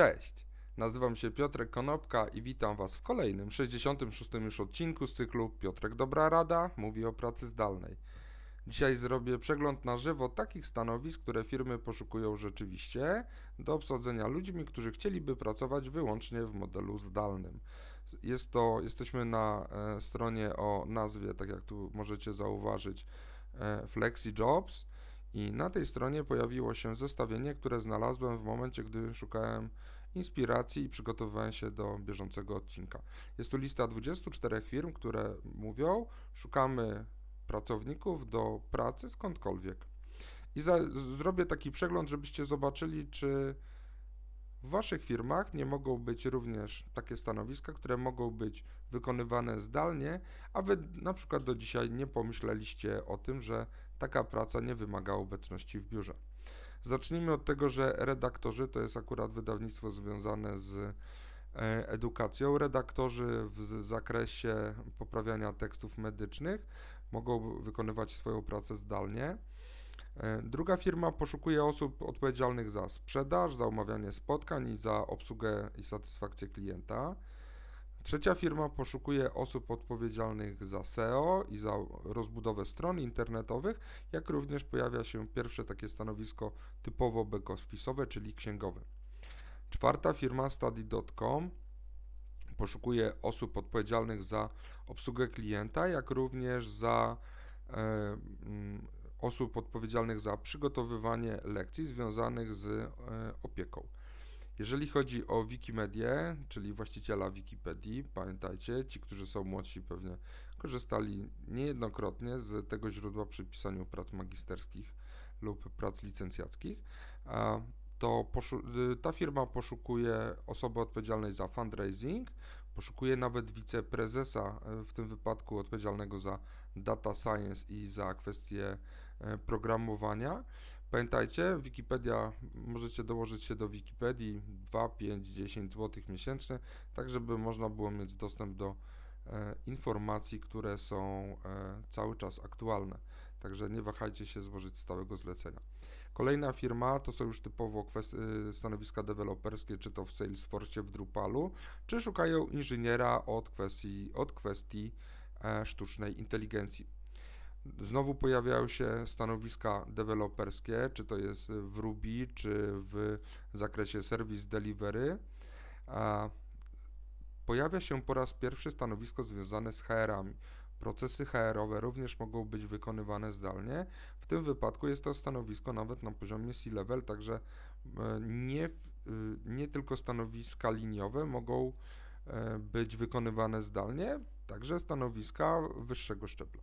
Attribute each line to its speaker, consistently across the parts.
Speaker 1: Cześć, nazywam się Piotrek Konopka i witam Was w kolejnym, 66. już odcinku z cyklu Piotrek Dobra Rada mówi o pracy zdalnej. Dzisiaj zrobię przegląd na żywo takich stanowisk, które firmy poszukują rzeczywiście do obsadzenia ludźmi, którzy chcieliby pracować wyłącznie w modelu zdalnym. Jest to, jesteśmy na e, stronie o nazwie, tak jak tu możecie zauważyć, e, Flexi Jobs i na tej stronie pojawiło się zestawienie, które znalazłem w momencie, gdy szukałem inspiracji i przygotowywałem się do bieżącego odcinka. Jest tu lista 24 firm, które mówią, szukamy pracowników do pracy skądkolwiek. I za, zrobię taki przegląd, żebyście zobaczyli, czy w Waszych firmach nie mogą być również takie stanowiska, które mogą być wykonywane zdalnie, a Wy na przykład do dzisiaj nie pomyśleliście o tym, że taka praca nie wymaga obecności w biurze. Zacznijmy od tego, że redaktorzy to jest akurat wydawnictwo związane z e, edukacją. Redaktorzy w zakresie poprawiania tekstów medycznych mogą wykonywać swoją pracę zdalnie. E, druga firma poszukuje osób odpowiedzialnych za sprzedaż, za umawianie spotkań i za obsługę i satysfakcję klienta. Trzecia firma poszukuje osób odpowiedzialnych za SEO i za rozbudowę stron internetowych, jak również pojawia się pierwsze takie stanowisko typowo back-office'owe, czyli księgowe. Czwarta firma Study.com poszukuje osób odpowiedzialnych za obsługę klienta, jak również za e, mm, osób odpowiedzialnych za przygotowywanie lekcji związanych z e, opieką. Jeżeli chodzi o Wikimedię, czyli właściciela Wikipedii, pamiętajcie, ci, którzy są młodsi pewnie korzystali niejednokrotnie z tego źródła przy pisaniu prac magisterskich lub prac licencjackich, to ta firma poszukuje osoby odpowiedzialnej za fundraising, poszukuje nawet wiceprezesa, e, w tym wypadku odpowiedzialnego za data science i za kwestie e, programowania. Pamiętajcie, Wikipedia, możecie dołożyć się do Wikipedii 2, 5, 10 zł miesięcznie, tak żeby można było mieć dostęp do e, informacji, które są e, cały czas aktualne. Także nie wahajcie się złożyć stałego zlecenia. Kolejna firma to są już typowo e, stanowiska deweloperskie, czy to w Salesforce, w Drupalu, czy szukają inżyniera od kwestii, od kwestii e, sztucznej inteligencji. Znowu pojawiają się stanowiska deweloperskie, czy to jest w Ruby, czy w zakresie Service Delivery. Pojawia się po raz pierwszy stanowisko związane z HR-ami. Procesy HR-owe również mogą być wykonywane zdalnie. W tym wypadku jest to stanowisko nawet na poziomie C-level, także e, nie, e, nie tylko stanowiska liniowe mogą e, być wykonywane zdalnie, także stanowiska wyższego szczebla.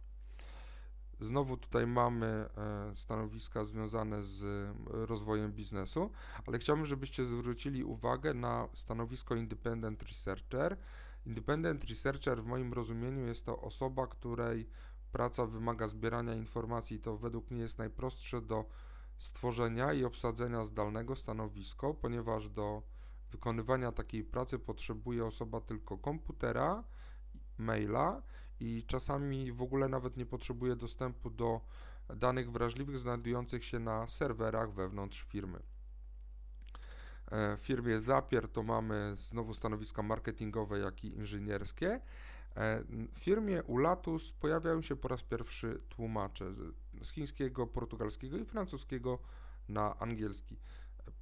Speaker 1: Znowu tutaj mamy e, stanowiska związane z rozwojem biznesu, ale chciałbym, żebyście zwrócili uwagę na stanowisko Independent Researcher. Independent Researcher w moim rozumieniu jest to osoba, której praca wymaga zbierania informacji. To według mnie jest najprostsze do stworzenia i obsadzenia zdalnego stanowisko, ponieważ do wykonywania takiej pracy potrzebuje osoba tylko komputera, maila i czasami w ogóle nawet nie potrzebuje dostępu do danych wrażliwych znajdujących się na serwerach wewnątrz firmy. E, w firmie Zapier to mamy znowu stanowiska marketingowe, jak i inżynierskie. E, w firmie Ulatus pojawiają się po raz pierwszy tłumacze z chińskiego, portugalskiego i francuskiego na angielski.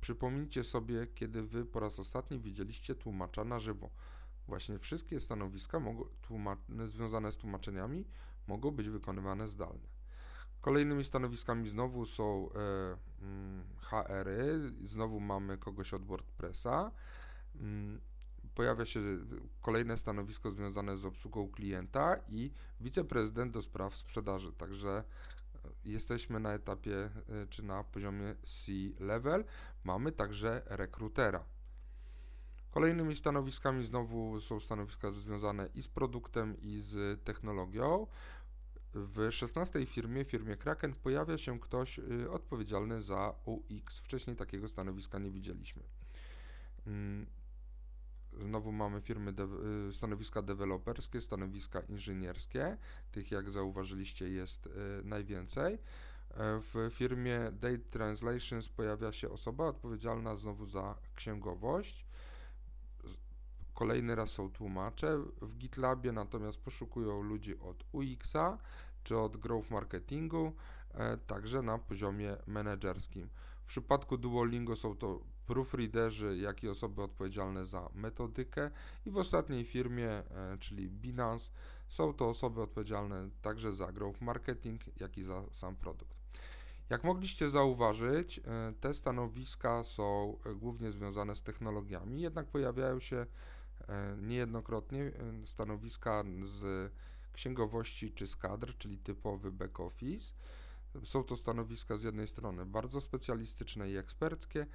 Speaker 1: Przypomnijcie sobie, kiedy wy po raz ostatni widzieliście tłumacza na żywo. Właśnie wszystkie stanowiska związane z tłumaczeniami mogą być wykonywane zdalnie. Kolejnymi stanowiskami znowu są e, mm, HR-y, znowu mamy kogoś od WordPressa. Mm, pojawia się kolejne stanowisko związane z obsługą klienta i wiceprezydent do spraw sprzedaży. Także e, jesteśmy na etapie e, czy na poziomie C-level. Mamy także rekrutera. Kolejnymi stanowiskami znowu są stanowiska związane i z produktem, i z technologią. W 16 firmie, firmie Kraken, pojawia się ktoś y, odpowiedzialny za UX. Wcześniej takiego stanowiska nie widzieliśmy. Mm, znowu mamy firmy, de y, stanowiska deweloperskie, stanowiska inżynierskie. Tych, jak zauważyliście, jest y, najwięcej. w firmie Date Translations pojawia się osoba odpowiedzialna znowu za księgowość. Kolejny raz są tłumacze. W GitLabie natomiast poszukują ludzi od UX-a czy od growth marketingu, e, także na poziomie menedżerskim. W przypadku Duolingo są to proofreaderzy, jak i osoby odpowiedzialne za metodykę i w ostatniej firmie, e, czyli Binance, są to osoby odpowiedzialne także za growth marketing, jak i za sam produkt. Jak mogliście zauważyć, e, te stanowiska są głównie związane z technologiami, jednak pojawiają się niejednokrotnie stanowiska z księgowości czy z kadr, czyli typowy back office. Są to stanowiska z jednej strony bardzo specjalistyczne i eksperckie,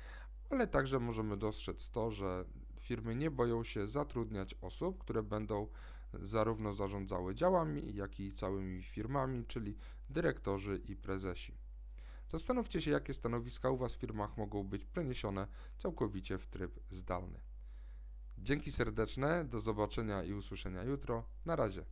Speaker 1: ale także możemy dostrzec to, że firmy nie boją się zatrudniać osób, które będą zarówno zarządzały działami, jak i całymi firmami, czyli dyrektorzy i prezesi. Zastanówcie się, jakie stanowiska u Was w firmach mogą być przeniesione całkowicie w tryb zdalny. Dzięki serdeczne, do zobaczenia i usłyszenia jutro. Na razie.